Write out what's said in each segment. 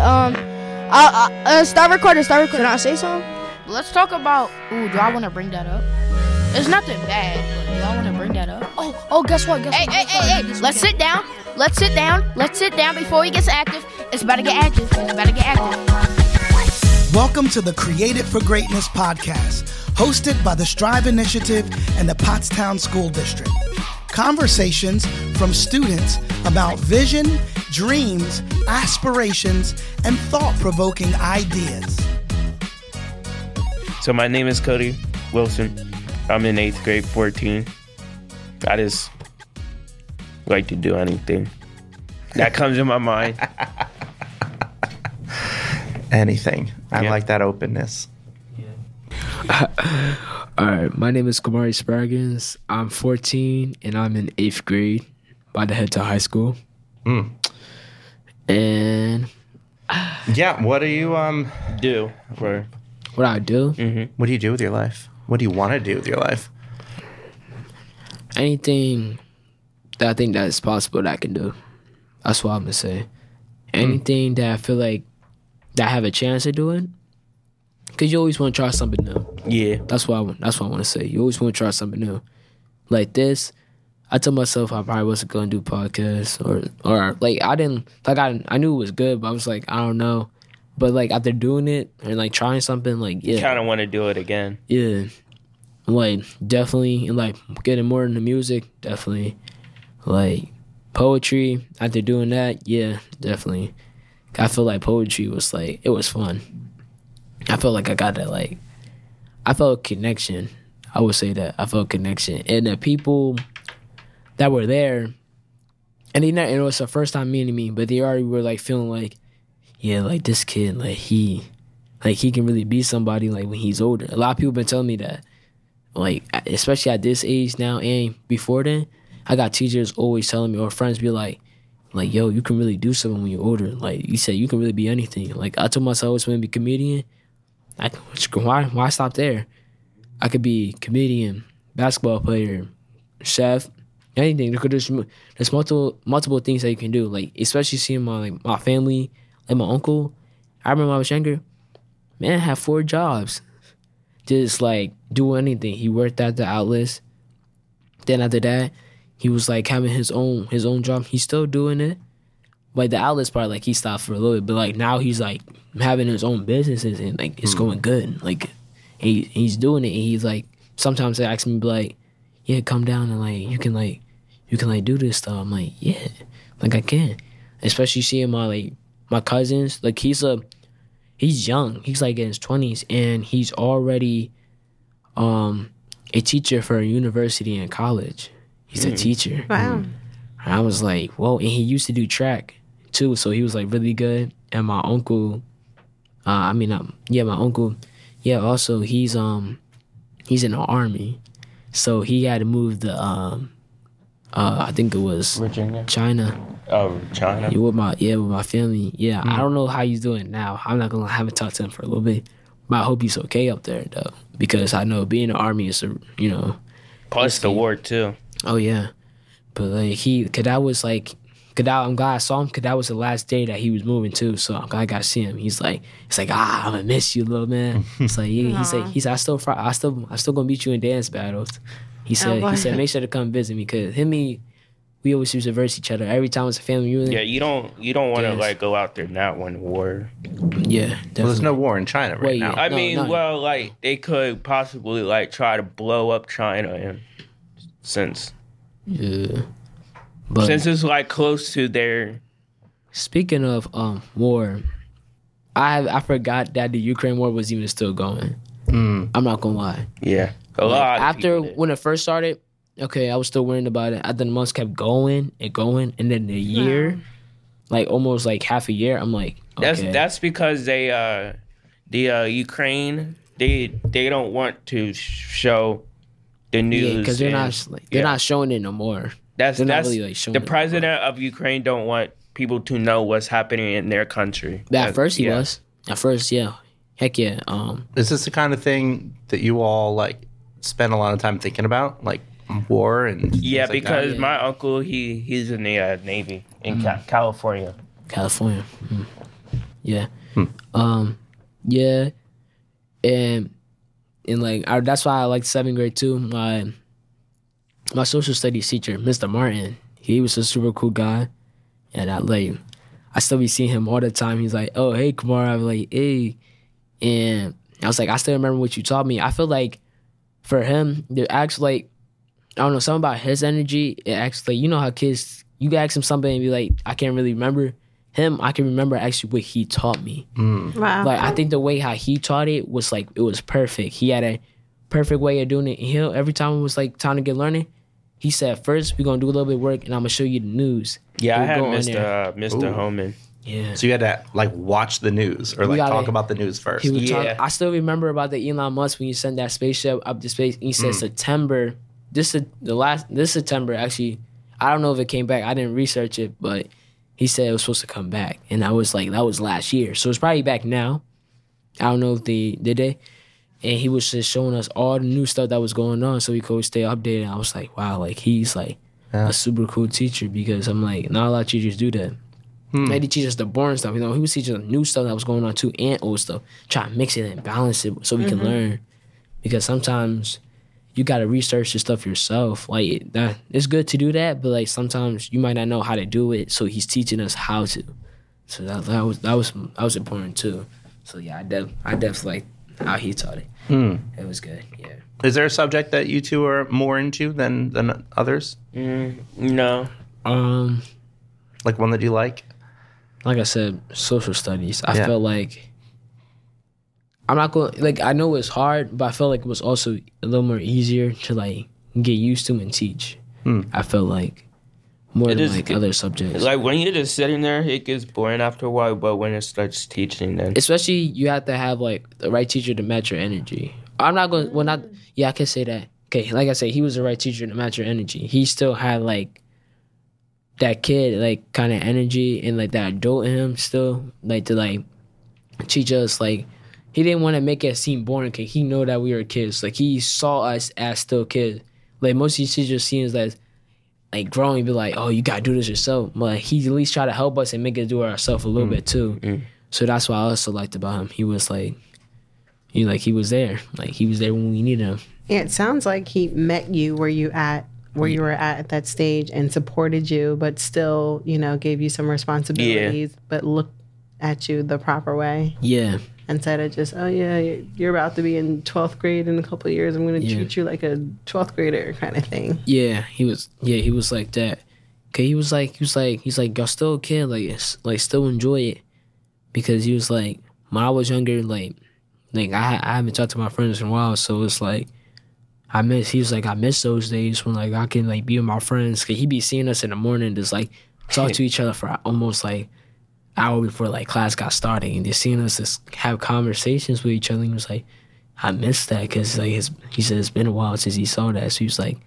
Um, uh, uh, uh, start recording. Start recording. Can I say something? Let's talk about. Ooh, do I want to bring that up? It's nothing bad, but do I want to bring that up? Oh, oh, guess what? Guess Hey, what? hey, Guess what? hey, hey! Let's sit down. Let's sit down. Let's sit down before he gets active. It's about to get active. It's about to get active. Welcome to the Created for Greatness podcast, hosted by the Strive Initiative and the Pottstown School District. Conversations from students about vision, dreams, aspirations, and thought provoking ideas. So my name is Cody Wilson. I'm in eighth grade, 14. I just like to do anything that comes in my mind. anything. I Yeah. like that openness. All right, my name is Kamari Spraggins. I'm 14 and I'm in eighth grade. About to head to high school. Mm. And Yeah. What do you um? Do for what I do, What do you do with your life? What do you want to do with your life? anything that I think that is possible that I can do. That's what I'm gonna say. Anything that I feel like that I have a chance of doing. Cause you always want to try something new. yeah. That's what I want. That's what I want to say. You always want to try something new. Like this, I told myself I probably wasn't gonna do podcasts or or like I didn't like I I knew it was good, but I was like I don't know. But like after doing it and like trying something, like yeah, Kind of want to do it again. yeah, like definitely and like getting more into music, definitely. Like poetry after doing that, yeah, definitely. I feel like poetry was like it was fun. I felt like I got that like I felt connection. I would say that I felt connection, and the people that were there, and they it was the first time meeting me, but they already were like feeling like, yeah, like this kid, like he, like he can really be somebody like when he's older. A lot of people been telling me that, like especially at this age now and before then, I got teachers always telling me or friends be like, like yo, you can really do something when you're older. Like you said, you can really be anything. Like I told myself I was going to be a comedian. I why why stop there? I could be comedian, basketball player, chef, anything. There's there's multiple multiple things that you can do. Like especially seeing my like my family, like my uncle. I remember when I was younger, man had four jobs, just like do anything. He worked at the outlets. Then after that, he was like having his own his own job. He's still doing it. Like the outlets part, like he stopped for a little bit, but like now he's like having his own businesses and like it's hmm. going good. Like he he's doing it. And he's like sometimes they ask me like, yeah, come down and like you can like you can like do this stuff. I'm like, yeah, like I can. Especially seeing my like my cousins. Like he's a he's young. He's like in his twenties and he's already um a teacher for a university and college. He's a teacher. Wow. And I was like, whoa, and he used to do track too, so he was like really good. And my uncle, uh, I mean, um, yeah, my uncle, yeah, also he's um he's in the army, so he had to move the um uh I think it was Virginia. China. Oh, China. Yeah, with my yeah with my family. Yeah, I don't know how he's doing now. I'm not gonna I haven't talked to him for a little bit, but I hope he's okay up there though, because I know being in the army is a you know Plus the war too. Oh yeah, but like he, cause that was like, cause that, I'm glad I saw him, cause that was the last day that he was moving too. So I'm glad I got to see him. He's like, it's like ah, I'm gonna miss you, little man. It's like yeah, he said, he said I still, fri- I still, I still gonna beat you in dance battles. He said, boy. he said make sure to come visit me, cause him and me, we always used to verse each other every time it's a family reunion. Yeah, you don't you don't want to like go out there not when war. yeah, Well, there's no war in China right Wait, now. I No, mean, no. well, like they could possibly like try to blow up China, and since yeah. But since it's like close to their speaking of um war, I I forgot that the Ukraine war was even still going. I'm not gonna lie. yeah a Like, lot. of after when it first started, okay, I was still worrying about it. After the months kept going and going, and then the year, like almost like half a year, I'm like, okay. That's that's because they uh the uh Ukraine they they don't want to show the news yeah, because they're and- not they're yeah. not showing it no more. That's they're not that's really, like, showing the it, president of Ukraine don't want people to know what's happening in their country. But at That- first he yeah. was. At first, yeah, heck yeah. Um, Is this the kind of thing that you all like spend a lot of time thinking about, like war and Yeah, things like that? because Yeah. my uncle he he's in the uh, Navy in Ca- California. California. Mm. Yeah. Um, yeah, and and like I, that's why I like seventh grade too. My my social studies teacher, Mr. Martin, he was a super cool guy, and I like I still be seeing him all the time. He's like, "Oh, hey, Kamar," I'm like, "Hey," and I was like, "I still remember what you taught me." I feel like for him, the actually like I don't know something about his energy. It actually, you know how kids, you ask him something and be like, "I can't really remember." Him, I can remember actually what he taught me. Mm. Wow. Like I think the way how he taught it was like it was perfect. He had a perfect way of doing it. And he every time it was like time to get learning, he said first we're gonna do a little bit of work and I'm gonna show you the news. Yeah, I We'll had go Mr. Uh, Mr. Ooh. Homan. Yeah. So you had to like watch the news or like gotta- talk about the news first. He would Yeah. talk. I still remember about the Elon Musk when you sent that spaceship up to space. And he Mm. said September. This is the last. This September actually. I don't know if it came back. I didn't research it, but he said it was supposed to come back, and I was like, that was last year, so it's probably back now. I don't know if they did they. And he was just showing us all the new stuff that was going on, so we could stay updated. I was like, wow, like he's like Yeah. a super cool teacher because I'm like, not a lot of teachers do that. Hmm. Maybe teach us the boring stuff. You know, he was teaching us new stuff that was going on too, and old stuff. Try to mix it and balance it so we can mm-hmm. learn. Because sometimes you got to research the stuff yourself. Like that, it's good to do that, but like sometimes you might not know how to do it. So he's teaching us how to. So that, that was that was that was important too. So yeah, I def I definitely like how he taught it. Hmm. It was good. Yeah. Is there a subject that you two are more into than than others? Mm, no. Um, Like one that you like? like I said, social studies. I Yeah. felt like I'm not going like I know it's hard, but I felt like it was also a little more easier to like get used to and teach. Hmm. I felt like more It than is like good. other subjects. Like when you're just sitting there, it gets boring after a while. But when it starts teaching, then Especially you have to have like the right teacher to match your energy. I'm not going. Well, not yeah. I can say that. Okay, like I said, he was the right teacher to match your energy. He still had like that kid like kind of energy and like that adult in him still like to like teach us like he didn't want to make it seem boring because he know that we were kids like he saw us as still kids like most of these teachers see us as like growing be like oh you gotta do this yourself. But he at least try to help us and make us do it ourselves a little mm. bit too. Mm. So that's what i also liked about him. He was like he like he was there. Like he was there when we needed him. Yeah, it sounds like he met you where you at where you were at at that stage and supported you, but still, you know, gave you some responsibilities, but looked at you the proper way. Yeah instead of just, oh yeah, you're- about to be in twelfth grade in a couple of years. I'm going to Yeah. treat you like a twelfth grader kind of thing. Yeah, he was. Yeah, he was like that. Okay, he was like, he was like, he's like, y'all still a kid, like, like, still enjoy it, because he was like, when I was younger, like, like I I haven't talked to my friends in a while, so it's like, I miss. He was like, I miss those days when like I can like be with my friends, cause he be seeing us in the morning, just like talk to each other for almost like hour before like class got started, and just seeing us just have conversations with each other. He was like, I miss that, cause like his, he said it's been a while since he saw that, so he was like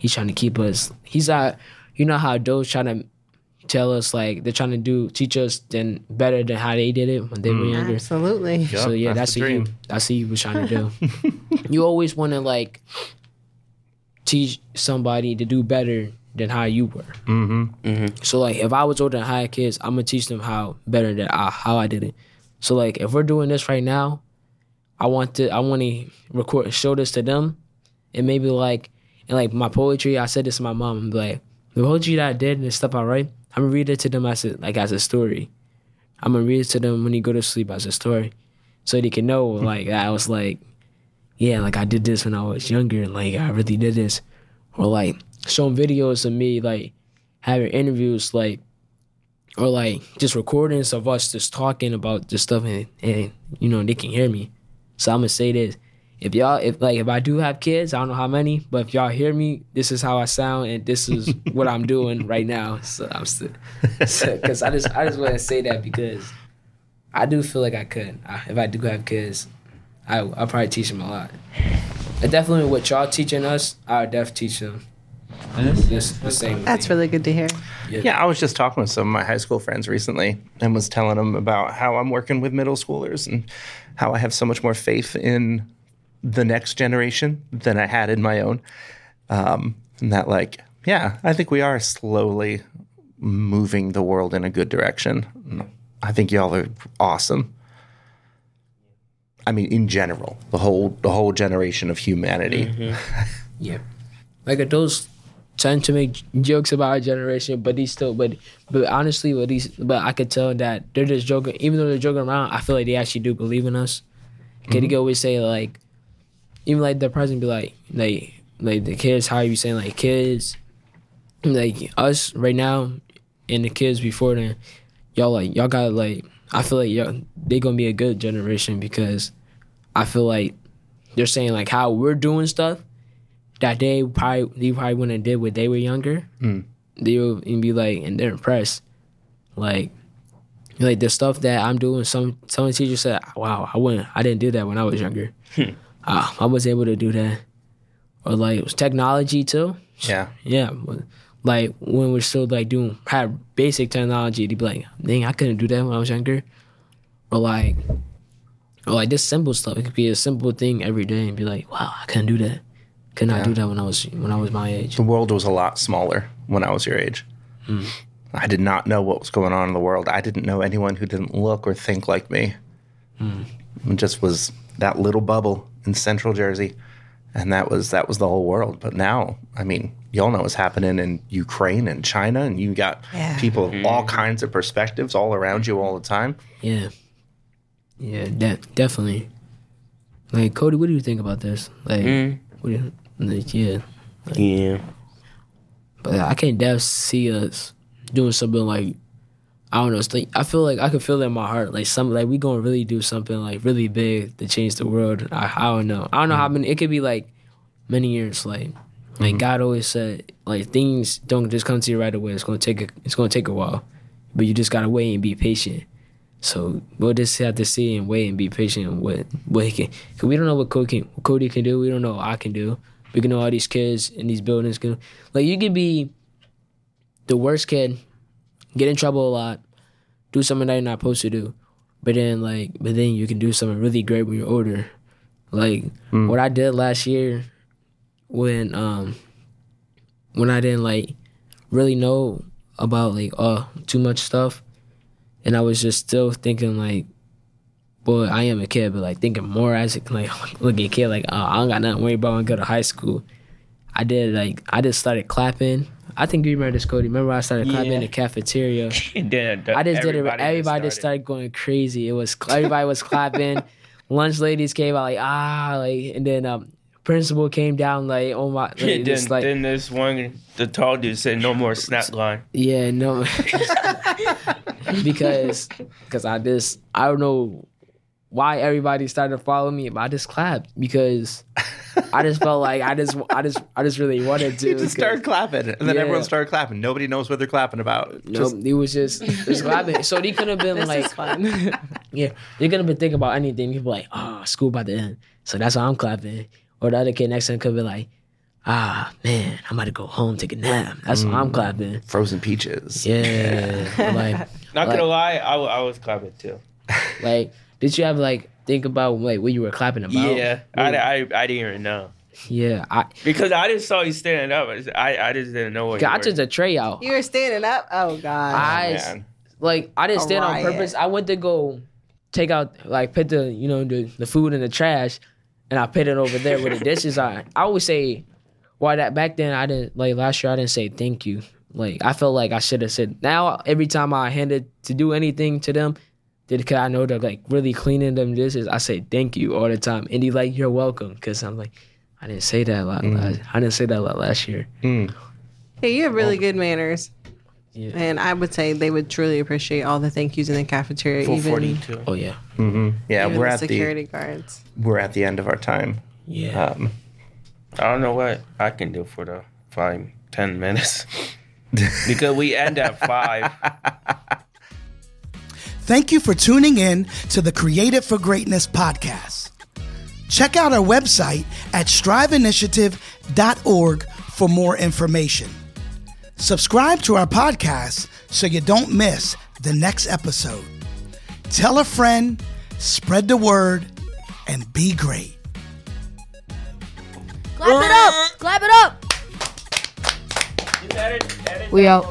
he's trying to keep us he's not you know how those trying to tell us like they're trying to do teach us then better than how they did it when they were mm. younger Absolutely. so yeah that's that's, the what you dream. that's what you was trying to do you always want to like teach somebody to do better than how you were Mm-hmm. so like if I was older and higher kids, I'm gonna teach them how better than I, how I did it. So like if we're doing this right now, I want to I want to record show this to them, and maybe like and like my poetry. I said this to my mom. I'm like the poetry that I did and the stuff I write. I'm gonna read it to them as a, like as a story. I'm gonna read it to them when you go to sleep as a story, so they can know like I was like, yeah, like I did this when I was younger. and Like I really did this, or like showing videos of me like having interviews like or like just recordings of us just talking about this stuff and, and you know they can hear me. So i'm gonna say this. If y'all if like if i do have kids i don't know how many but if y'all hear me this is how i sound and this is what i'm doing right now. So i'm still because i just i just want to say that because i do feel like i could. I, if i do have kids I, i'll probably teach them a lot. And definitely what y'all teaching us i'll definitely teach them this the same That's thing. really good to hear. Yeah, I was just talking with some of my high school friends recently and was telling them about how I'm working with middle schoolers and how I have so much more faith in the next generation than I had in my own. Um, and that, like, yeah, I think we are slowly moving the world in a good direction. I think y'all are awesome. I mean, in general, the whole the whole generation of humanity. Yeah. Like adults tend to make jokes about our generation, but he's still but but honestly what these but I could tell that they're just joking even though they're joking around, I feel like they actually do believe in us. Cause he mm-hmm. could always say like even like the president be like like like the kids how you saying like kids like us right now and the kids before then, y'all like y'all got like I feel like y'all they gonna be a good generation because I feel like they're saying like how we're doing stuff that they probably they probably wouldn't have did when they were younger. They would and be like and they're impressed. Like like the stuff that I'm doing, some some teachers said, "Wow, I wouldn't, I didn't do that when I was younger. Ah, I was able to do that." Or like it was technology too. Yeah. Yeah, like when we're still like doing had basic technology, to be like, dang, I couldn't do that when I was younger. Or like, or like this simple stuff. It could be a simple thing every day and be like, wow, I couldn't do that. Could not do that when I was when I was my age. The world was a lot smaller when I was your age. Hmm. I did not know what was going on in the world. I didn't know anyone who didn't look or think like me. Hmm. It just was that little bubble in Central Jersey, and that was that was the whole world. But now, I mean, y'all know what's happening in Ukraine and China, and you got Yeah. people of all mm-hmm. kinds of perspectives all around you all the time. Yeah, yeah, de- definitely. Like Cody, what do you think about this? Like, hmm. What do you, like, yeah, Yeah. but I can't definitely see us doing something like I don't know. Like, I feel like I can feel it in my heart. Like some like we gonna really do something like really big to change the world. I, I don't know. I don't know how many. It could be like many years. Like like mm-hmm. God always said, like things don't just come to you right away. It's gonna take a it's gonna take a while, but you just gotta wait and be patient. So we'll just have to see and wait and be patient with what what he can. Cause we don't know what Cody can, Cody can do. We don't know what I can do. We can know all these kids in these buildings can. Like you can be the worst kid, get in trouble a lot, do something that you're not supposed to do, but then like, but then you can do something really great when you're older. Like what I did last year, when um, when I didn't like really know about like uh too much stuff, and I was just still thinking like, boy, I am a kid, but like thinking more as a, like looking a kid like oh, I don't got nothing to worry about when I go to high school. I did like I just started clapping. I think you remember this, Cody. Remember I started clapping in the cafeteria. And then the- I just did it. everybody Everybody just started going crazy. It was everybody was clapping. Lunch ladies came out like ah like, and then um principal came down like oh my like, And then, just like then this one, the tall dude said, "No more snap line." yeah no because because I just I don't know why everybody started to follow me, but I just clapped because I just felt like I just I just I just really wanted to. You just started clapping, and then Yeah. everyone started clapping. Nobody knows what they're clapping about. No, Just he was just just clapping. So he could have been This like fun. Yeah, you're gonna be thinking about anything. People like, oh, school by the end, so that's why I'm clapping. Or the other kid next to him could be like, ah, man, I'm about to go home take a nap. That's what I'm clapping. frozen peaches. Yeah, Or like, Not Like- gonna lie, I, I was clapping too. like, did you ever like think about like what you were clapping about? Yeah, I, I, I didn't even know yeah. I because I just saw you standing up. I, I just didn't know what. You I were. took the tray out. You were standing up. Oh God. I Man. like I didn't A stand on purpose. I went to go take out like put the you know the, the food in the trash, and I put it over there where the dishes are. I always say why that back then I didn't like last year I didn't say thank you. Like I felt like I should have said. Now every time I handed to do anything to them, did cause I know they're like really cleaning them dishes. I say thank you all the time, and he like you're welcome because I'm like I didn't say that a lot. Mm. Last, I didn't say that a lot last year. Mm. Hey, you have really good manners. Yeah. And I would say they would truly appreciate all the thank yous in the cafeteria, Full even, 42. Oh yeah, Yeah, even we're at the at security guards. we're at the end of our time. yeah. Um, I don't know what I can do for the five, ten minutes because we end at five. Thank you for tuning in to the Created for Greatness podcast. Check out our website at striveinitiative.org for more information. Subscribe to our podcast so you don't miss the next episode. Tell a friend, spread the word, and be great. Clap it up! Clap it up! We out.